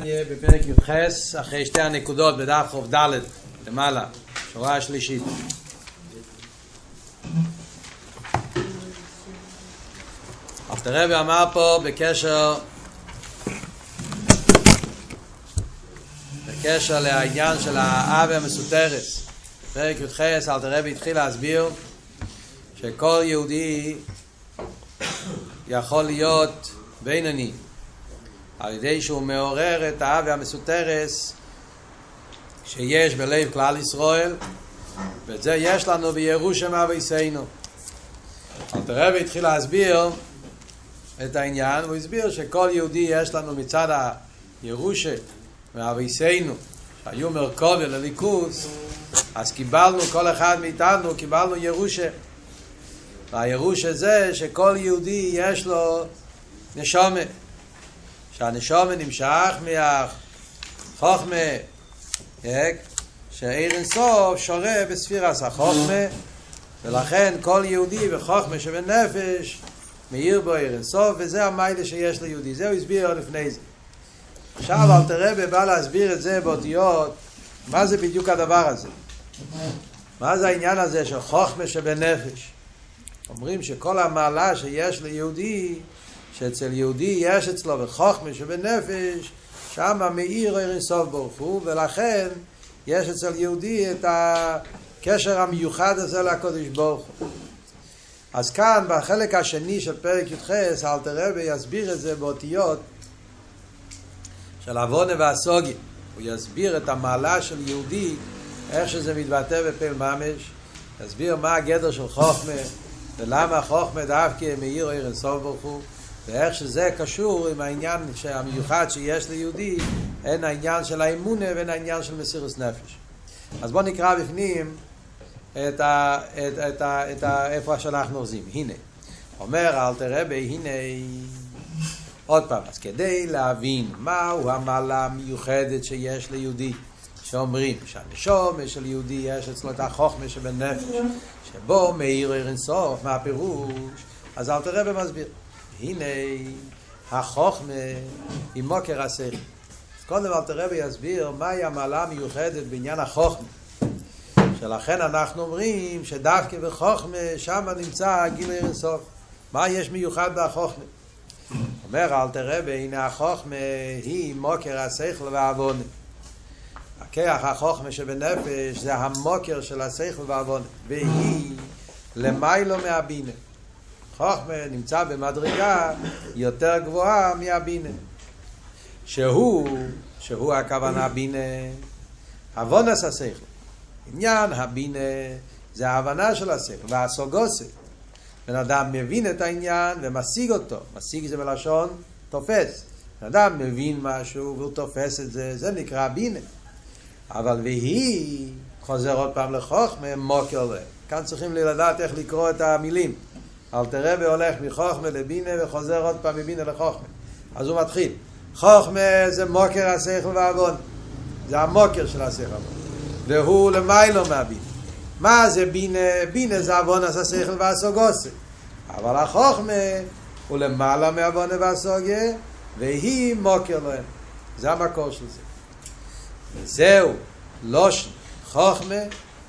נהיה בפרק י"ח, אחרי שתי הנקודות בדף ח"ד למעלה, שורה השלישית. אלתר רבי אמר פה בקשר בקשר לעניין של האבי המסותרס פרק י"ח אלתר רבי התחיל להסביר שכל יהודי יכול להיות בינוני על ידי שהוא מעורר את האבי המסותרס שיש בלב כלל ישראל ואת זה יש לנו בירושם אביסנו. אלתר רבי התחיל להסביר את העניין, הוא הסביר שכל יהודי יש לנו מצד הירושה מאביסנו שהיו מרכובי לליכוס אז קיבלנו, כל אחד מאיתנו קיבלנו ירושה. והירושה זה שכל יהודי יש לו נשומה שהנשומה נמשך מהחוכמה שאיר אינסוף שורה בספירס החוכמה ולכן כל יהודי וחוכמה שבנפש מאיר בו עיר אינסוף וזה המיילה שיש ליהודי. זה הוא הסביר לפני זה. עכשיו אל תראה בא להסביר את זה באותיות. מה זה בדיוק הדבר הזה? מה זה העניין הזה של חוכמה שבנפש אומרים שכל המעלה שיש ליהודי שאצל יהודי יש אצלו וחוכמה שבנפש שם מאיר עיר אינסוף ברוך הוא ולכן יש אצל יהודי את הקשר המיוחד הזה לקודש ברוך הוא. אז כאן בחלק השני של פרק י"ח אלתר רבי יסביר את זה באותיות של עוונה והסוגיה. הוא יסביר את המעלה של יהודי איך שזה מתבטא בפעיל ממש יסביר מה הגדר של חוכמה ולמה חוכמה דווקא מאיר עיר אינסוף ברוך הוא ואיך שזה קשור עם העניין המיוחד שיש ליהודי, אין העניין של האמונה ואין העניין של מסירות נפש. אז בואו נקרא בפנים את ה, את, את, את, את ה, איפה שאנחנו עוזים. הנה, אומר אל תראה בי, הנה, עוד פעם, אז כדי להבין מהו המעלה המיוחדת שיש ליהודי, שאומרים שהנשום של יהודי יש אצלו את החוכמה שבנפש, שבו מאיר אינסוף, מה הפירוש? אז אל תראה במסביר. הנה החוכמה עם מוקר השכל. אז קודם אל תראה ויסביר מהי המעלה המיוחדת בעניין החוכמה. שלכן אנחנו אומרים שדווקא בחוכמה שם נמצא גילוי אינסוף. מה יש מיוחד בחוכמה? אומר אל תראה הנה החוכמה היא מוקר השכל והעוונה. הכח החוכמה שבנפש זה המוקר של השכל והעוונה. והיא למיילו מהבינה. חוכמה נמצא במדרגה יותר גבוהה מהבינה. שהוא, שהוא הכוונה בינה, אבונס השכל. עניין הבינה זה ההבנה של השכל, והסוגוסה. בן אדם מבין את העניין ומשיג אותו. משיג זה בלשון תופס. בן אדם מבין משהו והוא תופס את זה, זה נקרא בינה. אבל והיא חוזר עוד פעם לחוכמה, מוקר לב. כאן צריכים לדעת איך לקרוא את המילים. אלתר רבי הולך מחוכמה לבינה וחוזר עוד פעם מבינה לחוכמה. אז הוא מתחיל. חוכמה זה מוקר השכל והעוון. זה המוקר של השכל והעוון. והוא למיילו מהבינה. מה זה בינה? בינה זה עוון עשה שכל והסוגוסה. אבל החוכמה הוא למעלה מעוון והסוגה, והיא מוקר להם. זה המקור של זה. וזהו, לושן, חוכמה,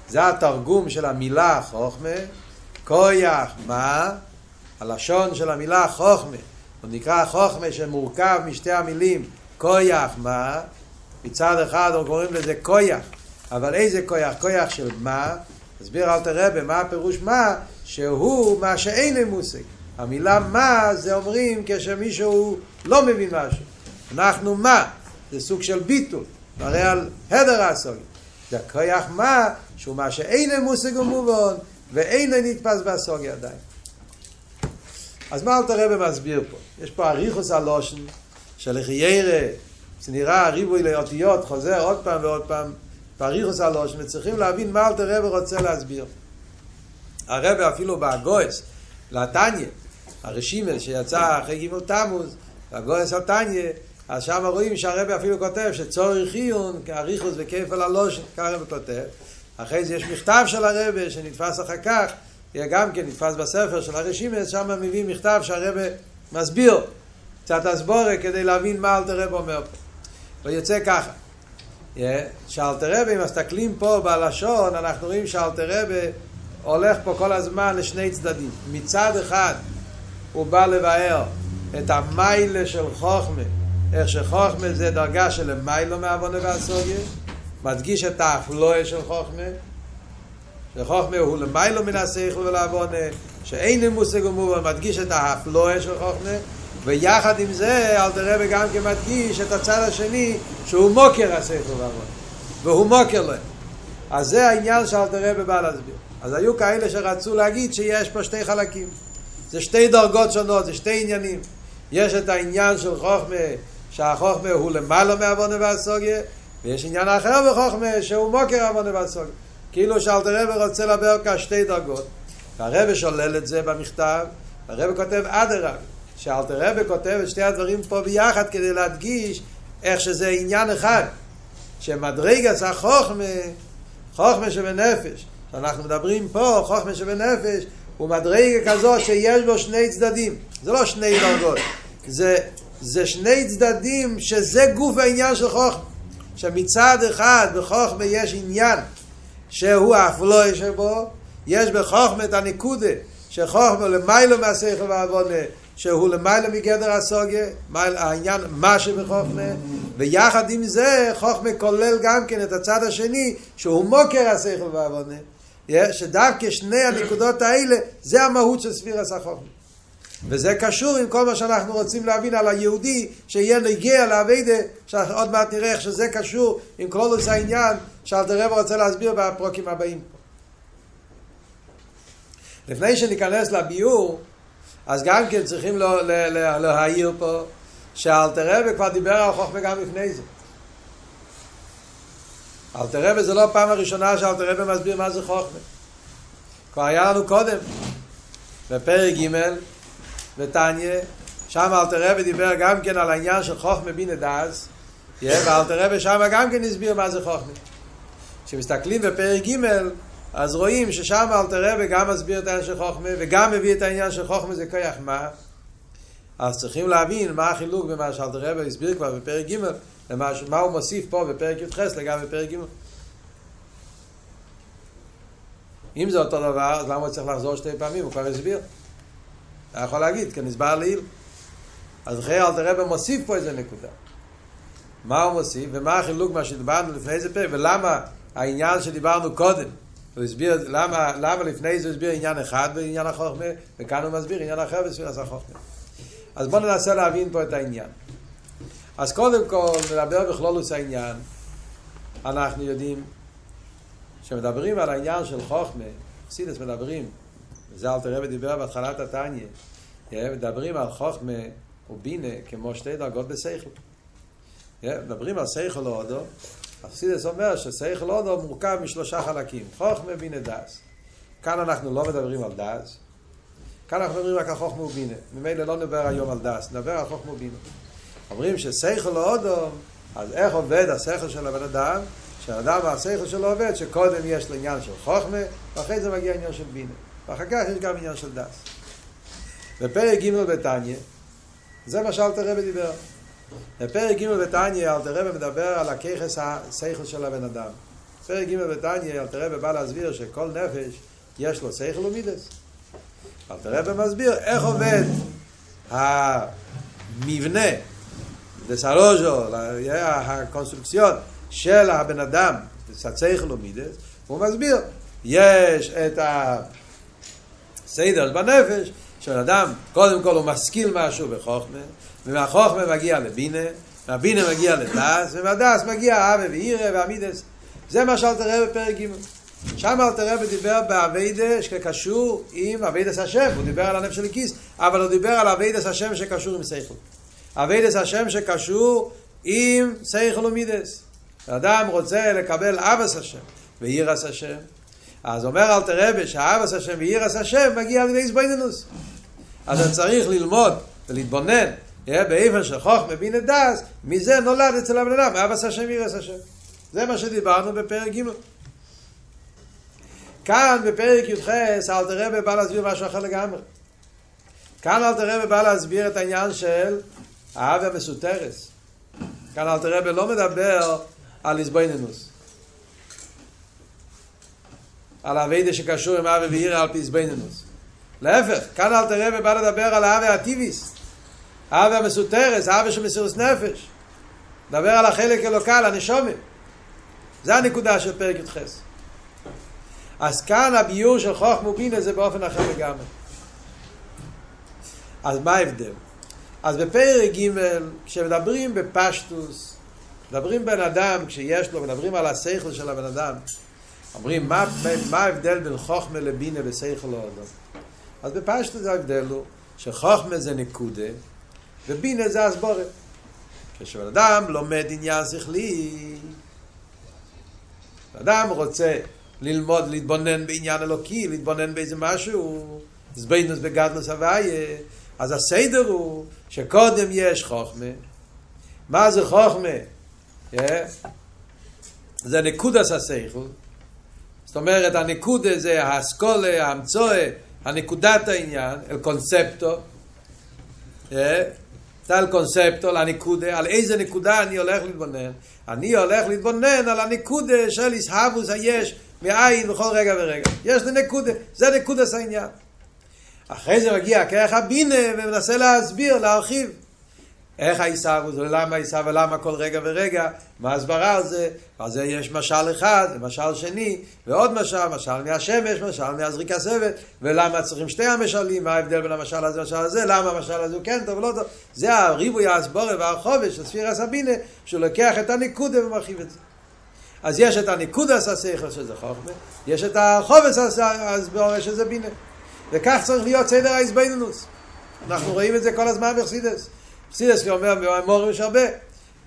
זה התרגום של המילה חוכמה, כויח, מה? הלשון של המילה חוכמה, הוא נקרא חוכמה שמורכב משתי המילים כויח, מה? מצד אחד אנחנו קוראים לזה כויח, אבל איזה כויח? כויח של מה? תסביר אל תראה מה הפירוש מה? שהוא מה שאין מושג. המילה מה זה אומרים כשמישהו לא מבין משהו. אנחנו מה? זה סוג של ביטול, מראה על הדר הסוג. זה כויח מה? שהוא מה שאין מושג ומובן. ואין לו נתפס בסוגי עדיין. אז מה אלתר רבי מסביר פה? יש פה אריכוס הלושן של חיירה, זה נראה ריבוי לאותיות, חוזר עוד פעם ועוד פעם, באריכוס הלושן, וצריכים להבין מה אלתר רבי רוצה להסביר. הרבי אפילו באגויס, לתניא, הרשימל שיצא אחרי גימל תמוז, באגויס התניא, אז שם רואים שהרבי אפילו כותב שצורך עיון, אריכוס וכפל הלושן, ככה הרבי כותב. אחרי זה יש מכתב של הרבה שנתפס אחר כך, גם כן נתפס בספר של הרשימס, שם מביא מכתב שהרבה מסביר קצת הסבורה כדי להבין מה אלתר רב אומר פה. ויוצא ככה. שאלתר רבי, אם מסתכלים פה בלשון, אנחנו רואים שאלתר רבי הולך פה כל הזמן לשני צדדים. מצד אחד הוא בא לבאר את המיילה של חוכמה, איך שחוכמה זה דרגה של מיילו מעוונה והסוגיה, מדגיש את האפלואה של חוכמה, שחוכמה הוא למיילו מן השכל ולעוונה, שאין לי מושג ומובן, מדגיש את האפלואה של חוכמה, ויחד עם זה אלתר רבי גם כן מדגיש את הצד השני שהוא מוקר השכל והעוונה, והוא מוקר להם. אז זה העניין שאלתר רבי בא להסביר. אז היו כאלה שרצו להגיד שיש פה שתי חלקים. זה שתי דרגות שונות, זה שתי עניינים. יש את העניין של חוכמה, שהחוכמה הוא למעלה מעוונה והסוגיה, ויש עניין אחר בחוכמה שהוא מוקר עוונה והסוגיה. כאילו שאלתר רבי רוצה לדבר כאן שתי דרגות. והרבי שולל את זה במכתב, הרבי כותב אדרבה, שאלתר רבי כותב את שתי הדברים פה ביחד כדי להדגיש איך שזה עניין אחד, שמדרגס החוכמה, חוכמה שבנפש, שאנחנו מדברים פה, חוכמה שבנפש, הוא מדרגה כזאת שיש בו שני צדדים. זה לא שני דרגות, זה, זה שני צדדים שזה גוף העניין של חוכמה. שמצד אחד בחוכמה יש עניין שהוא האפלוי שבו, יש בחוכמה את הנקודה שחוכמה למיילו מהשכל והעוונה שהוא למיילו מגדר הסוגיה, העניין מה שבחוכמה, ויחד עם זה חוכמה כולל גם כן את הצד השני שהוא מוקר השכל והעוונה. שדווקא שני הנקודות האלה זה המהות של ספירס החוכמה. וזה קשור עם כל מה שאנחנו רוצים להבין על היהודי שיהיה נגיע לאביידה, שעוד מעט נראה איך שזה קשור עם כל עושה העניין שאלתר רב רוצה להסביר בפרוקים הבאים. לפני שניכנס לביור, אז גם כן צריכים לה, לה, להעיר פה שאלתר רב כבר דיבר על חוכמה גם לפני זה. אלתר רבי זה לא פעם הראשונה שאלתר רבי מסביר מה זה חוכמה. כבר היה לנו קודם, בפרק ג' בתניא, שם אלתר רבי דיבר גם כן על העניין של חוכמה בינה דאז, ואלתר רבי שם גם כן הסביר מה זה חוכמה. כשמסתכלים בפרק ג' אז רואים ששם אלתר רבי גם מסביר את העניין של חוכמה, וגם מביא את העניין של חוכמה זה כיח מה. אז צריכים להבין מה החילוק במה שאלתר רבי הסביר כבר בפרק ג' ומה מה הוא מוסיף פה בפרק י"ח לגבי פרק ג'. אם זה אותו דבר, אז למה הוא צריך לחזור שתי פעמים? הוא כבר הסביר. אתה יכול להגיד, כי נסבר לעיל. אז אחרי אלתר רבי מוסיף פה איזה נקודה. מה הוא מוסיף, ומה החילוק מה שדיברנו לפני זה פרק, ולמה העניין שדיברנו קודם, הוא הסביר, למה, למה לפני זה הוא הסביר עניין אחד בעניין החוכמה, וכאן הוא מסביר עניין אחר בספירת החוכמה. אז בואו ננסה להבין פה את העניין. אז קודם כל נדבר בכלולוס העניין. אנחנו יודעים שמדברים על העניין של חוכמה, חסידס מדברים, וזה אלתר רבי דיבר בהתחלת התניא, מדברים על חוכמה ובינה כמו שתי דרגות בשכל. מדברים על שכל הודו, חסידס אומר ששכל הודו מורכב משלושה חלקים, חוכמה, בינה, דס. כאן אנחנו לא מדברים על דס, כאן אנחנו מדברים רק על חוכמה ובינה. ממילא לא נדבר היום על דס, נדבר על חוכמה ובינה. אומרים ששכל האודום, אז איך עובד השכל של הבן אדם? שהאדם השכל שלו עובד, שקודם יש לו עניין של חוכמה, ואחרי זה מגיע עניין של בינה. ואחר כך יש גם עניין של דס. בפרק ג' בתניא, זה מה שאלתר רבי דיבר. בפרק ג' בתניא אלתר רבי מדבר על הככס השכל של הבן אדם. בפרק ג' בתניא אלתר רבי בא להסביר שכל נפש יש לו שכל ומידס. אלתר רבי מסביר איך עובד המבנה דסלוז'ו, הקונסטרוקציון של הבן אדם, סצייך לו מידס, הוא מסביר, יש את הסדר בנפש, שבן אדם, קודם כל הוא משכיל משהו בחוכמה, ומהחוכמה מגיע לבינה, מהבינה מגיע לדעת, ומהדעת מגיע אהבה ויראה והמידות. זה מה שאלטער רבי בפרק ג'. שם אלטער רבי דיבר בעבודה שקשור עם עבודת השם, הוא דיבר על הנפש האלוקית, אבל הוא דיבר על עבודת השם שקשור עם שייכות. עבודת השם שקשור עם שכל ומידות. אדם רוצה לקבל אהבת השם ויראת השם. אז אומר אלטער רבי שאהבת השם ויראת השם מגיע על ידי התבוננות. אז אתה צריך ללמוד ולהתבונן באיפן של חוכמה בינה דס, מזה נולד אצל הבן אדם, אבס השם ואירס השם. זה מה שדיברנו בפרק ג'. כאן בפרק י"ח אלתר רבי בא להסביר משהו אחר לגמרי. כאן אלתר רבי בא להסביר את העניין של האווה מסותרס. כאן אל תראה לא מדבר על איזבנינוס. על הווידה שקשור עם אבי ואירה על פי איזבנינוס. להפך, כאן אל תראה ובא לדבר על האבי הטיביס. האבי המסותרס, האבי של מסירוס נפש. דבר על החלק אלוקל, הנשומים. זה הנקודה של פרק י"ח. אז כאן הביור של חוכמה ובינה זה באופן אחר לגמרי. אז מה ההבדל? אז בפרק ג' כשמדברים בפשטוס, מדברים בן אדם כשיש לו, מדברים על השכל של הבן אדם, אומרים מה, מה ההבדל בין חוכמה לבינה בשכל אדם? אז בפשטוס ההבדל הוא שחוכמה זה נקודה ובינה זה הסבורת. כשבן אדם לומד עניין שכלי, אדם רוצה ללמוד, להתבונן בעניין אלוקי, להתבונן באיזה משהו, זבנוס בגדלוס הוויה, אז הסדר הוא שקודם יש חוכמה. מה זה חוכמה? Yeah. זה נקודס השכל. זאת אומרת, הנקודה זה האסכולה, האמצואה, הנקודת העניין, אל קונספטו. על קונספטו, על הנקודה, על איזה נקודה אני הולך להתבונן. אני הולך להתבונן על הנקודה של איסהבוס היש מאין בכל רגע ורגע. יש לי נקודה, זה נקודס העניין. אחרי זה מגיע כרך הבינה ומנסה להסביר, להרחיב. איך העיסאוווס ולמה העיסאוווס ולמה כל רגע ורגע, מה ההסברה על זה, על זה יש משל אחד, משל שני, ועוד משל, משל מהשמש, משל מהזריק הסבת, ולמה צריכים שתי המשלים, מה ההבדל בין המשל הזה למשל הזה, למה המשל הזה הוא כן טוב ולא טוב, זה הריבוי ההסבורה והחובש של ספיר הסבינה, שהוא לוקח את הניקודה ומרחיב את זה. אז יש את הניקודה הסשכל שזה חוכמה, יש את החובש ההסבורה שזה בינה. וכך צריך להיות סדר האיזבנינוס. אנחנו רואים את זה כל הזמן בחסידס. חסידס אומר במורים יש הרבה.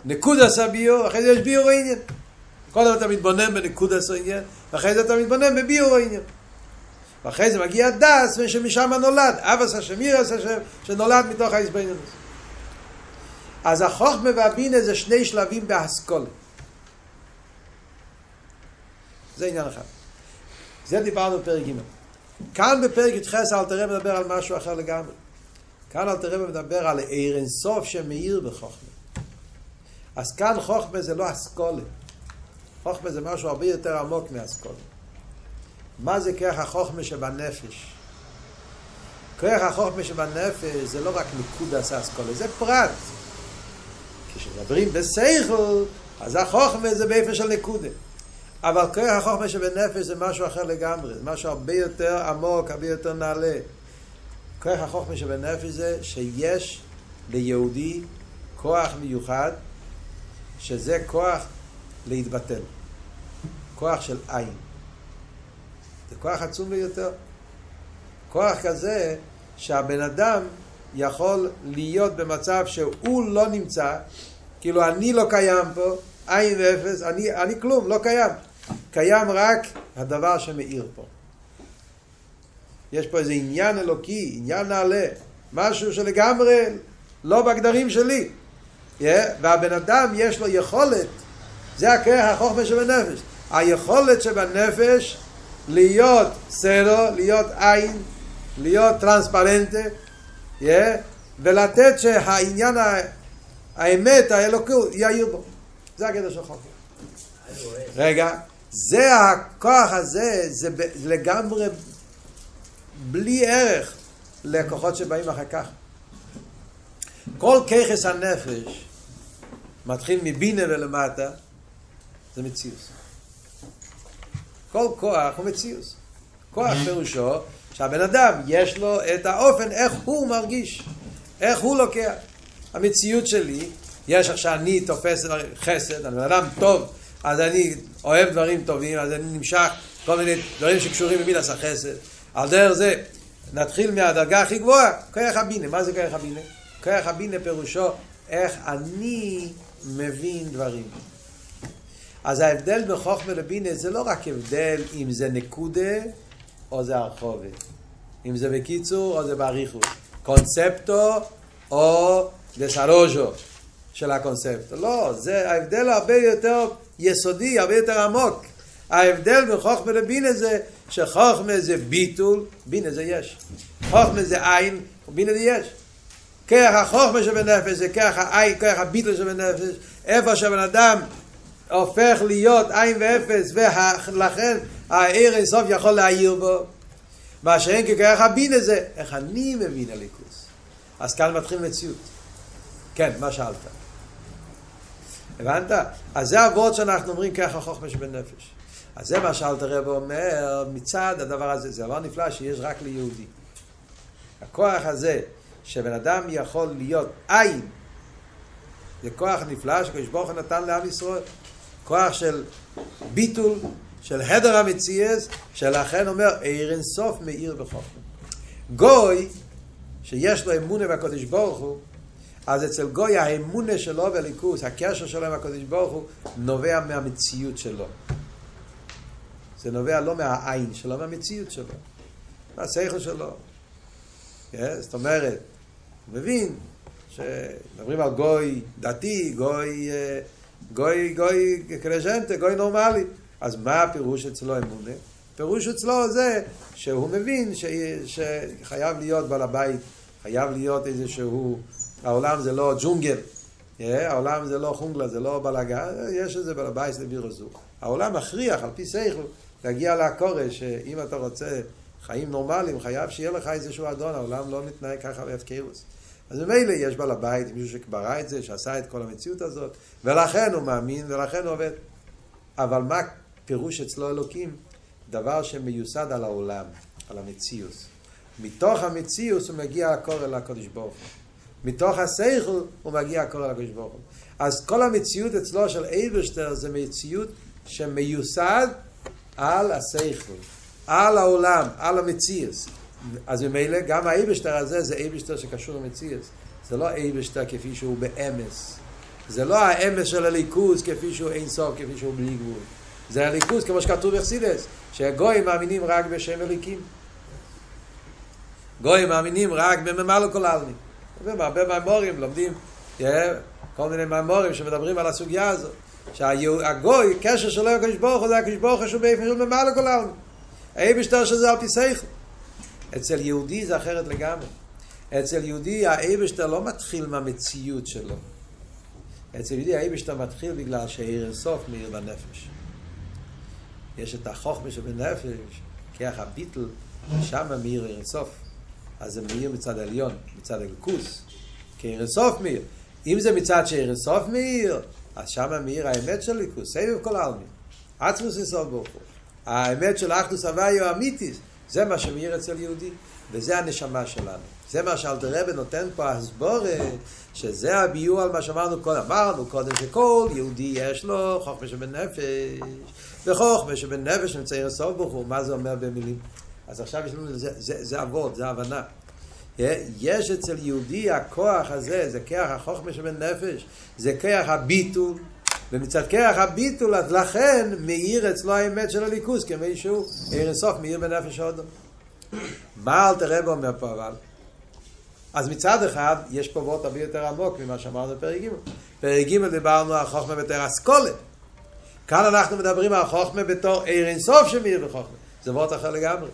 נקודס הביור, אחרי זה יש ביור העניין. קודם אתה מתבונן בנקודס העניין, ואחרי זה אתה מתבונן בביור העניין. ואחרי זה מגיע דס, ושמשם נולד, אבס השם, אירס השם, שנולד מתוך האיזבנינוס. אז החוכמה והבינה זה שני שלבים בהסכולה. זה עניין אחד. זה דיברנו בפרק ג'. כאן בפרק י"ח אלתרעב מדבר על משהו אחר לגמרי. כאן אלתרעב מדבר על עיר אינסוף שמאיר בחוכמה. אז כאן חוכמה זה לא אסכולה. חוכמה זה משהו הרבה יותר עמוק מאסכולה. מה זה כרך החוכמה שבנפש? כרך החוכמה שבנפש זה לא רק ניקוד עשה אסכולה, זה פרט. כשמדברים בסייכל, אז החוכמה זה באיפה של נקודה. אבל כוח החוכמה שבנפש זה משהו אחר לגמרי, זה משהו הרבה יותר עמוק, הרבה יותר נעלה. כוח החוכמה שבנפש זה שיש ליהודי כוח מיוחד, שזה כוח להתבטל. כוח של עין. זה כוח עצום ביותר. כוח כזה שהבן אדם יכול להיות במצב שהוא לא נמצא, כאילו אני לא קיים פה, עין ואפס, אני, אני כלום, לא קיים. קיים רק הדבר שמאיר פה. יש פה איזה עניין אלוקי, עניין נעלה, משהו שלגמרי לא בגדרים שלי. Yeah, והבן אדם יש לו יכולת, זה הכרך החוכמה שבנפש, היכולת שבנפש להיות סלו, להיות עין, להיות טרנספרנטה, yeah, ולתת שהעניין, האמת, האלוקות, יאיר בו. זה הגדר של חוכמה. רגע, זה הכוח הזה, זה לגמרי בלי ערך לכוחות שבאים אחר כך. כל ככס הנפש מתחיל מבינה ולמטה, זה מציאוס. כל כוח הוא מציאוס. כוח פירושו שהבן אדם יש לו את האופן איך הוא מרגיש, איך הוא לוקח. המציאות שלי, יש איך שאני תופס חסד, אני בן אדם טוב, אז אני אוהב דברים טובים, אז אני נמשך כל מיני דברים שקשורים במידס החסד. על דרך זה, נתחיל מהדרגה הכי גבוהה, כוח הבינה. מה זה כוח הבינה? כוח הבינה פירושו איך אני מבין דברים. אז ההבדל בין חוכמה לבינה זה לא רק הבדל אם זה נקודה או זה הרחובת. אם זה בקיצור או זה באריכות. קונספטו או דסרוז'ו של הקונספט. לא, זה ההבדל הרבה יותר יסודי, הרבה יותר עמוק. ההבדל בין חוכמה לבינה זה שחוכמה זה ביטול, בינה זה יש. חוכמה זה עין, בינה זה יש. כרך החוכמה שבנפש זה כרך העין, כרך הביטל שבנפש, איפה שהבן אדם הופך להיות עין ואפס, ולכן העיר אינסוף יכול להעיר בו. מה שאין ככרך הבינה זה, איך אני מבין הליכוס. אז כאן מתחיל מציאות. כן, מה שאלת? הבנת? אז זה הוורד שאנחנו אומרים ככה חוכמה שבנפש. אז זה מה שאלתר רב אומר מצד הדבר הזה. זה דבר נפלא שיש רק ליהודי. הכוח הזה שבן אדם יכול להיות עין, זה כוח נפלא שקדוש ברוך הוא נתן לעם ישראל. כוח של ביטול, של הדר המציאס, שלכן אומר, עיר אין סוף מאיר בחוכמה. גוי, שיש לו אמונה בקדוש ברוך הוא, אז אצל גוי האמונה שלו בליכוס, הקשר שלו עם הקדוש ברוך הוא, נובע מהמציאות שלו. זה נובע לא מהעין שלו, מהמציאות שלו. מהשכל שלו. כן? זאת אומרת, הוא מבין שמדברים על גוי דתי, גוי, אה, גוי, גוי קרז'נטה, גוי נורמלי. אז מה הפירוש אצלו אמונה? פירוש אצלו זה שהוא מבין ש... שחייב להיות בעל הבית, חייב להיות איזשהו, העולם זה לא ג'ונגל, yeah, העולם זה לא חונגלה, זה לא בלאגה, יש איזה בעל הבית לביר הזו. העולם מכריח על פי שכל להגיע לכורש, שאם אתה רוצה חיים נורמליים, חייב שיהיה לך איזשהו אדון, העולם לא מתנהג ככה בהפקרוס. אז ממילא יש בעל הבית, מישהו שברא את זה, שעשה את כל המציאות הזאת, ולכן הוא מאמין, ולכן הוא עובד. אבל מה פירוש אצלו אלוקים? דבר שמיוסד על העולם, על המציאות. מתוך המציאות הוא מגיע הקור אל הקודש ברוך הוא. מתוך השכל הוא מגיע הקור אל הקודש ברוך הוא. אז כל המציאות אצלו של אייברשטר זה מציאות שמיוסד על השכל, על העולם, על המציאות. אז ממילא גם האייבשטר הזה זה אייבשטר שקשור למציאות. זה לא אייבשטר כפי שהוא באמס. זה לא האמס של הליכוז כפי שהוא אין סוף, כפי שהוא בלי גבול. זה הליכוז כמו שכתוב בחסידס, שהגויים מאמינים רק בשם אליקים. גויים מאמינים רק בממלא כל העלמין. הרבה מהמורים לומדים כל מיני מהמורים שמדברים על הסוגיה הזאת. שהגוי, קשר שלו עם הקדוש ברוך הוא זה הקדוש ברוך הוא שהוא באיפה של ממלא כל העלמין. האייבשטר שזה על פי שכל. אצל יהודי זה אחרת לגמרי. אצל יהודי האייבשטר לא מתחיל מהמציאות שלו. אצל יהודי האייבשטר מתחיל בגלל שעיר אינסוף מאיר בנפש. יש את החוכמה שבנפש, כיח הביטל, שם מאיר אינסוף. אז זה מאיר מצד העליון, מצד אלקוס. כעיר אינסוף מאיר. אם זה מצד שעיר אינסוף מאיר, אז שם מאיר האמת של אלקוס, סבב כל העלמין. עצמוס אינסוף ברוך הוא. האמת של אחדוס הוויו אמיתיס. זה מה שמאיר אצל יהודי, וזה הנשמה שלנו. זה מה שאלתר רבי נותן פה הסבורה, שזה הביור על מה שאמרנו קודם. אמרנו קודם שכל יהודי יש לו חוכמה שבנפש, וחוכמה שבנפש נמצא ירסוף ברוך הוא. מה זה אומר במילים? אז עכשיו יש לנו, זה, זה, זה אבות, זה הבנה. יש אצל יהודי הכוח הזה, זה כוח החוכמה שבנפש, זה כוח הביטול, ומצד כרך הביטול, אז לכן מאיר אצלו האמת של הליכוז, כמי שהוא עיר אינסוף מאיר בנפש הודו. מה אל תראה בו אומר פה אבל? אז מצד אחד, יש פה וורט הרבה יותר עמוק ממה שאמרנו בפרק ג'. בפרק ג' דיברנו על חוכמה בתר אסכולה. כאן אנחנו מדברים על חוכמה בתור עיר אינסוף שמאיר בחוכמה. זה וורט אחר לגמרי.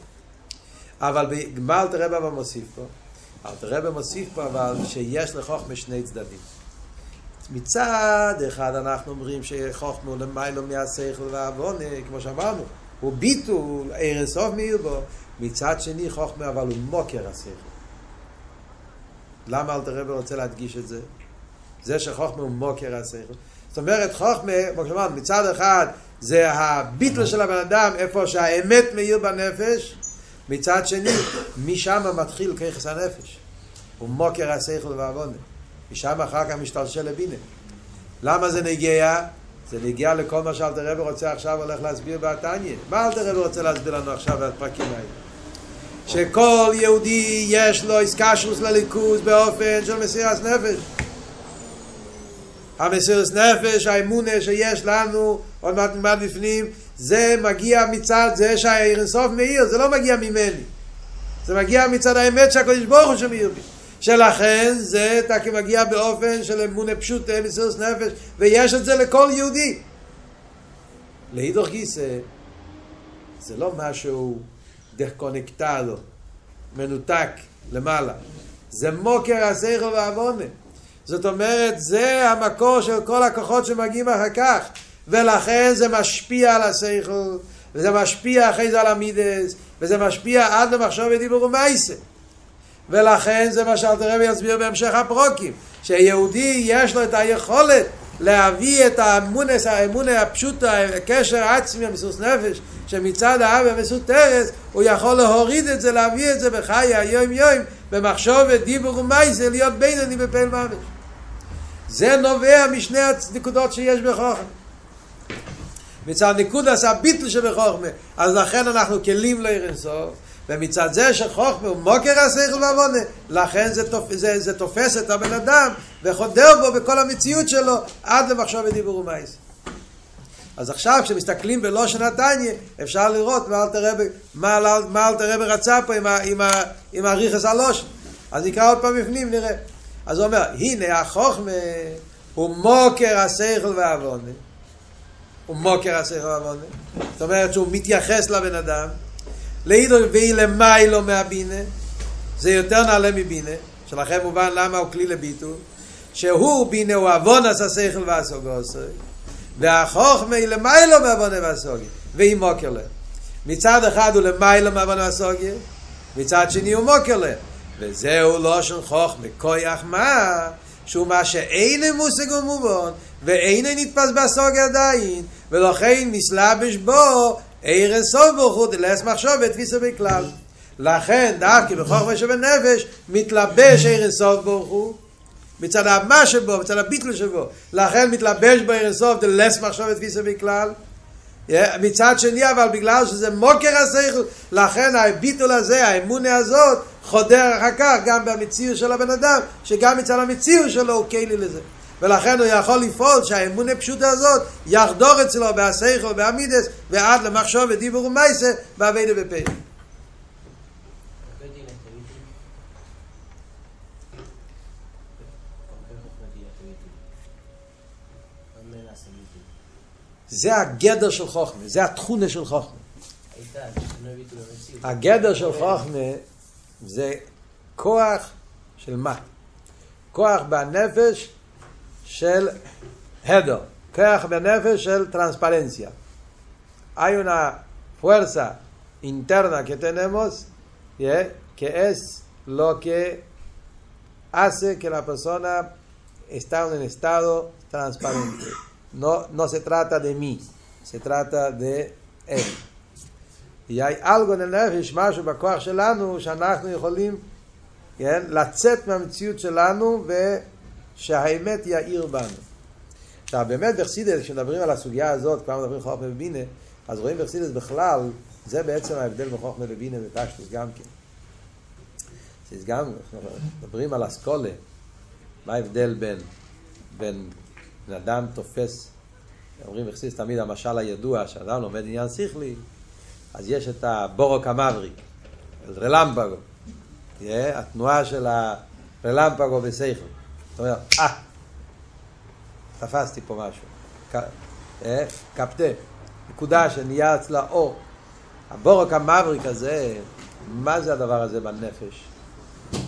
אבל מה אל תראה בו מוסיף פה? אל תראה בו מוסיף פה אבל שיש לחוכמה שני צדדים. מצד אחד אנחנו אומרים שחוכמה הוא למיילו מהשכל והעוונה, כמו שאמרנו, הוא ביטול, ערן סוף מאיר בו, מצד שני חוכמה אבל הוא מוקר השכל. למה אלתר רבי רוצה להדגיש את זה? זה שחוכמה הוא מוקר השכל. זאת אומרת, חוכמה, כמו שאמרנו, מצד אחד זה הביטל של הבן אדם, איפה שהאמת מאיר בנפש, מצד שני, משם מתחיל ככס הנפש. הוא מוקר השכל והעוונה. משם אחר כך משתלשל לבינה. למה זה נגיע? זה נגיע לכל מה שאלתר רבי רוצה עכשיו הולך להסביר בעתניה. מה אלתר רבי רוצה להסביר לנו עכשיו בפרקים האלה? שכל יהודי יש לו איסקשוס לליכוז באופן של מסירת נפש. המסירת נפש, האמונה שיש לנו, עוד מעט נלמד בפנים, זה מגיע מצד זה שהעיר מאיר, זה לא מגיע ממני. זה מגיע מצד האמת שהקדוש ברוך הוא שמאיר בי. שלכן זה מגיע באופן של אמונה פשוטה, מסירות נפש, ויש את זה לכל יהודי. להידוך גיסא, זה לא משהו דקונקטלו, מנותק למעלה. זה מוקר השכל והעוונה. זאת אומרת, זה המקור של כל הכוחות שמגיעים אחר כך, ולכן זה משפיע על השכל, וזה משפיע אחרי זה על המידס, וזה משפיע עד למחשוב ודיבור ומייסה. ולכן זה מה שאלתר רבי יסביר בהמשך הפרוקים, שיהודי יש לו את היכולת להביא את האמונס, האמונה הפשוט, הקשר העצמי, המסוס נפש, שמצד האב המסות טרס, הוא יכול להוריד את זה, להביא את זה בחיי היום יום, במחשוב ודיבור ומייסה, להיות בינוני בפעל ממש. זה נובע משני הנקודות שיש בחוכמה. מצד נקודס הביטל שבחוכמה, אז לכן אנחנו כלים לאירנסוף, ומצד זה שחוכמה הוא מוקר השכל ועוונה, לכן זה, תופ, זה, זה תופס את הבן אדם וחודר בו בכל המציאות שלו עד למחשוב ודיבור ומייס. אז עכשיו כשמסתכלים בלושן התניא אפשר לראות מה אלתר רבי, מה, מה אלתר רבי רצה פה עם, עם, עם הריכס הלושן. אז נקרא עוד פעם בפנים נראה. אז הוא אומר, הנה החוכמה הוא מוקר השכל והעוונה. הוא מוקר השכל והעוונה. זאת אומרת שהוא מתייחס לבן אדם. לאידו ואי למיילו מהבינה, זה יותר נעלה מבינה, שלכם מובן למה הוא כלי לביטול, שהוא בינה הוא עוון עשה שכל ועסוגו והחוכמה היא למיילו מעוונה ועסוגי, והיא מוקר להם. מצד אחד הוא למיילו מעוונה ועסוגי, מצד שני הוא מוקר להם. וזהו לא של חוכמה, כויח מה? שהוא מה שאין מושג ומובן, ואין נתפס בסוג עדיין, ולכן מתלבש בו אור אין סוף ברוך הוא דלית מחשבה תפיסא ביה כלל. לכן דווקא בחוכמה שבנפש מתלבש עיר סוף ברוך הוא מצד המה שבו, מצד הביטול שבו. לכן מתלבש בו אור אין סוף דלית מחשבה תפיסא ביה כלל. מצד שני אבל בגלל שזה מקור השכל לכן הביטול הזה, האמונה הזאת חודר אחר כך גם במציאות של הבן אדם שגם מצד המציאות שלו הוא כלי לזה. ולכן הוא יכול לפעול שהאמונה פשוטה הזאת יחדור אצלו בהסייכו בעמידס ועד למחשוב ודיבור ומייסה בעבידה בפה זה הגדר של חוכמה, זה התכונה של חוכמה. הגדר של חוכמה זה כוח של מה? כוח בנפש של הדר, כוח בנפש של טרנספרנציה. es lo que hace que la persona está en un estado transparente. No, no se trata de mí, se trata de él. Y hay algo en el נפש, משהו בכוח שלנו, שאנחנו יכולים כן, לצאת מהמציאות שלנו ושהאמת יאיר בנו. עכשיו באמת בחסידס, כשמדברים על הסוגיה הזאת, כבר מדברים חוכמה ובינה, אז רואים בחסידס בכלל, זה בעצם ההבדל בין חוכמה ובינה ופשטוס גם כן. זה גם, מדברים על אסכולה, מה ההבדל בין, בין אדם תופס, אומרים בחסידס תמיד המשל הידוע, שאדם לומד עניין שכלי, אז יש את הבורוק המבריק, רלמפגו, התנועה של הרלמפגו בשכל. זאת אומרת, אה, תפסתי פה משהו. קפטה, נקודה שנהיה אצלה אור. הבורוק המבריק הזה, מה זה הדבר הזה בנפש?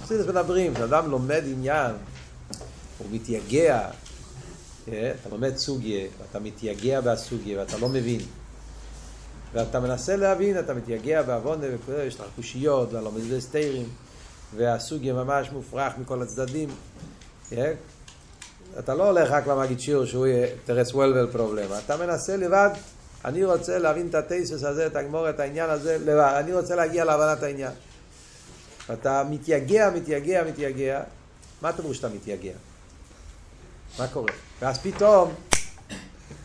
חסידס מדברים, כשאדם לומד עניין, הוא מתייגע, אתה לומד סוגיה, ואתה מתייגע בסוגיה, ואתה לא מבין. ואתה מנסה להבין, אתה מתייגע בעוונה וכו', יש לך קושיות, ואתה לומד סטיירים, והסוגיה ממש מופרך מכל הצדדים. אתה לא הולך רק למגיד שיר שהוא יהיה תרס וולבל פרובלם, אתה מנסה לבד, אני רוצה להבין את הטייסס הזה, את הגמור, את העניין הזה, לבד, אני רוצה להגיע להבנת העניין. אתה מתייגע, מתייגע, מתייגע, מה אתה אומר שאתה מתייגע? מה קורה? ואז פתאום,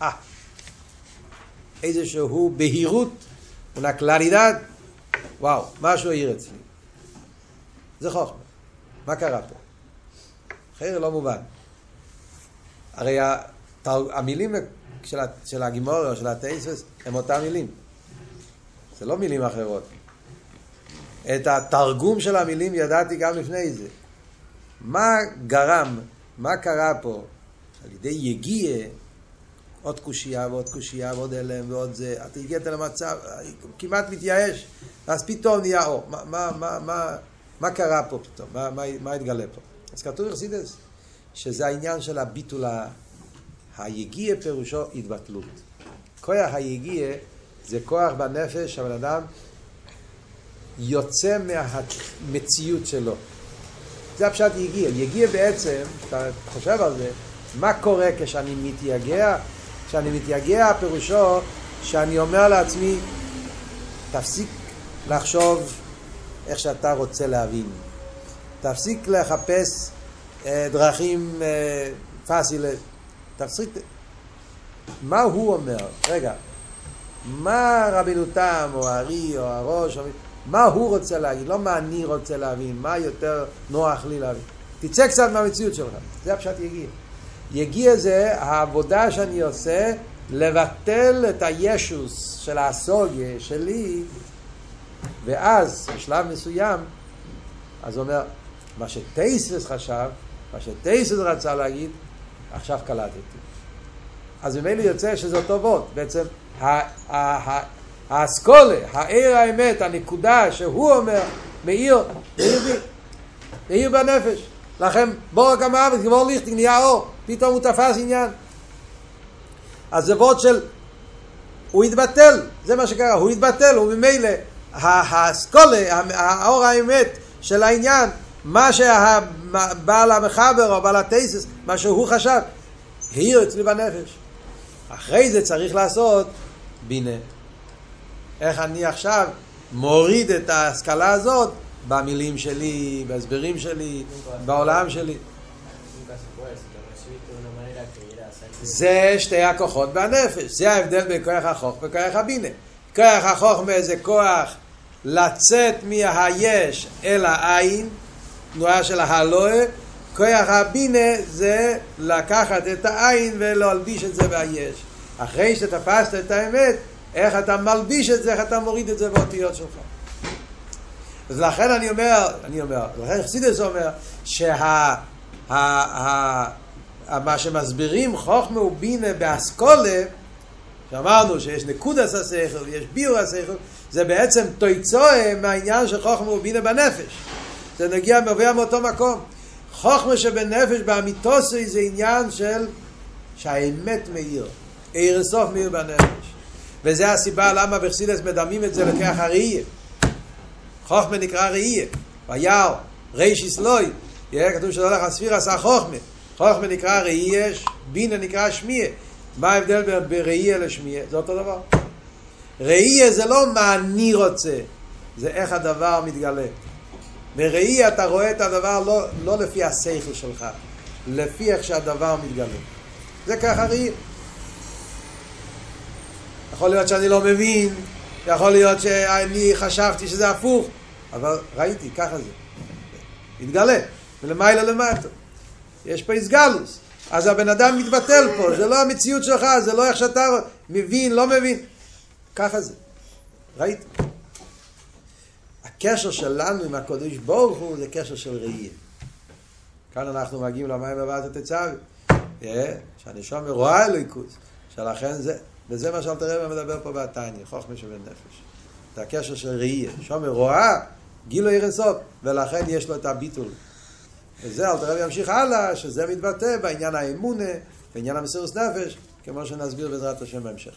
אה, איזשהו בהירות, una claridad, וואו, משהו העיר אצלי. זה חוכמה. מה קרה פה? אחר לא מובן. הרי המילים של, של הגימוריה או של הטייסס הם אותם מילים. זה לא מילים אחרות. את התרגום של המילים ידעתי גם לפני זה. מה גרם, מה קרה פה על ידי יגיע, עוד קושייה ועוד קושייה ועוד הלם ועוד זה, אתה הגעת למצב, כמעט מתייאש, ואז פתאום נהיה אור. מה, מה, מה, מה, מה קרה פה פתאום? מה, מה, מה התגלה פה? אז כתוב בחסידס, שזה העניין של הביטול ה... היגיע פירושו התבטלות. כוח היגיע זה כוח בנפש שהבן אדם יוצא מהמציאות שלו. זה הפשט יגיע. יגיע בעצם, אתה חושב על זה, מה קורה כשאני מתייגע? כשאני מתייגע פירושו שאני אומר לעצמי, תפסיק לחשוב איך שאתה רוצה להבין. תפסיק לחפש אה, דרכים אה, פאסילות. תפסיק... מה הוא אומר? רגע, מה רבינו תם, או הארי, או הראש, או... מה הוא רוצה להגיד, לא מה אני רוצה להבין, מה יותר נוח לי להבין. תצא קצת מהמציאות שלך, זה הפשט יגיע. יגיע זה העבודה שאני עושה לבטל את הישוס של הסוגיה שלי, ואז בשלב מסוים, אז הוא אומר, מה שטייסס חשב, מה שטייסס רצה להגיד, עכשיו קלטתי. אז ממילא יוצא שזה אותו וורט, בעצם האסכולה, העיר האמת, הנקודה שהוא אומר, מאיר, מאיר בנפש. לכן בורא כמה אבד, גבור ליכטיג, נהיה אור, פתאום הוא תפס עניין. אז זה וורד של, הוא התבטל, זה מה שקרה, הוא התבטל, הוא ממילא, האסכולה, האור האמת של העניין, מה שהבעל המחבר או בעל התייסס, מה שהוא חשב, העיר אצלי בנפש. אחרי זה צריך לעשות בינה. איך אני עכשיו מוריד את ההשכלה הזאת במילים שלי, בהסברים שלי, בעולם שלי. זה שתי הכוחות בנפש, זה ההבדל בין כוח החוך וכוח הבינה. כוח החוכמה זה כוח לצאת מהיש אל העין, תנועה של ההלואה, כוח הבינה זה לקחת את העין ולהלביש את זה ביש. אחרי שתפסת את האמת, איך אתה מלביש את זה, איך אתה מוריד את זה באותיות שלך. אז לכן אני אומר, אני אומר, לכן חסידס אומר, שה... ה, ה, מה שמסבירים חוכמה ובינה באסכולה, שאמרנו שיש נקודס השכל ויש ביור השכל, זה בעצם תויצואה מהעניין של חוכמה ובינה בנפש. זה נגיע מביא מאותו מקום. חוכמה שבנפש באמיתוסי זה עניין של שהאמת מאיר. עיר סוף מאיר בנפש. וזה הסיבה למה בחסידס מדמים את זה לכך הראייה. חוכמה נקרא ראייה. ויער, ריש יסלוי. כתוב שלא לך הספיר עשה חוכמה. חוכמה נקרא ראייה, בינה נקרא שמיה. מה ההבדל בין בראייה לשמיה? זה אותו דבר. ראייה זה לא מה אני רוצה, זה איך הדבר מתגלה. בראייה אתה רואה את הדבר לא, לא לפי השכל שלך, לפי איך שהדבר מתגלה. זה ככה ראייה. יכול להיות שאני לא מבין, יכול להיות שאני חשבתי שזה הפוך, אבל ראיתי, ככה זה. התגלה, ולמעלה למטה. יש פה איסגלוס. אז הבן אדם מתבטל פה, זה לא המציאות שלך, זה לא איך שאתה מבין, לא מבין. ככה זה. ראית? הקשר שלנו עם הקודש ברוך הוא זה קשר של ראייה. כאן אנחנו מגיעים למים בבת התצאווי. שהנשום רואה אלוהיקוס, שלכן זה, וזה מה שאלתר רבי מדבר פה בתניא, חוכמה שבן נפש. זה הקשר של ראייה. שומר רואה, גילו ירסוף, ולכן יש לו את הביטול. וזה אלתר רבי ימשיך הלאה, שזה מתבטא בעניין האמונה, בעניין המסירות נפש, כמו שנסביר בעזרת השם בהמשך.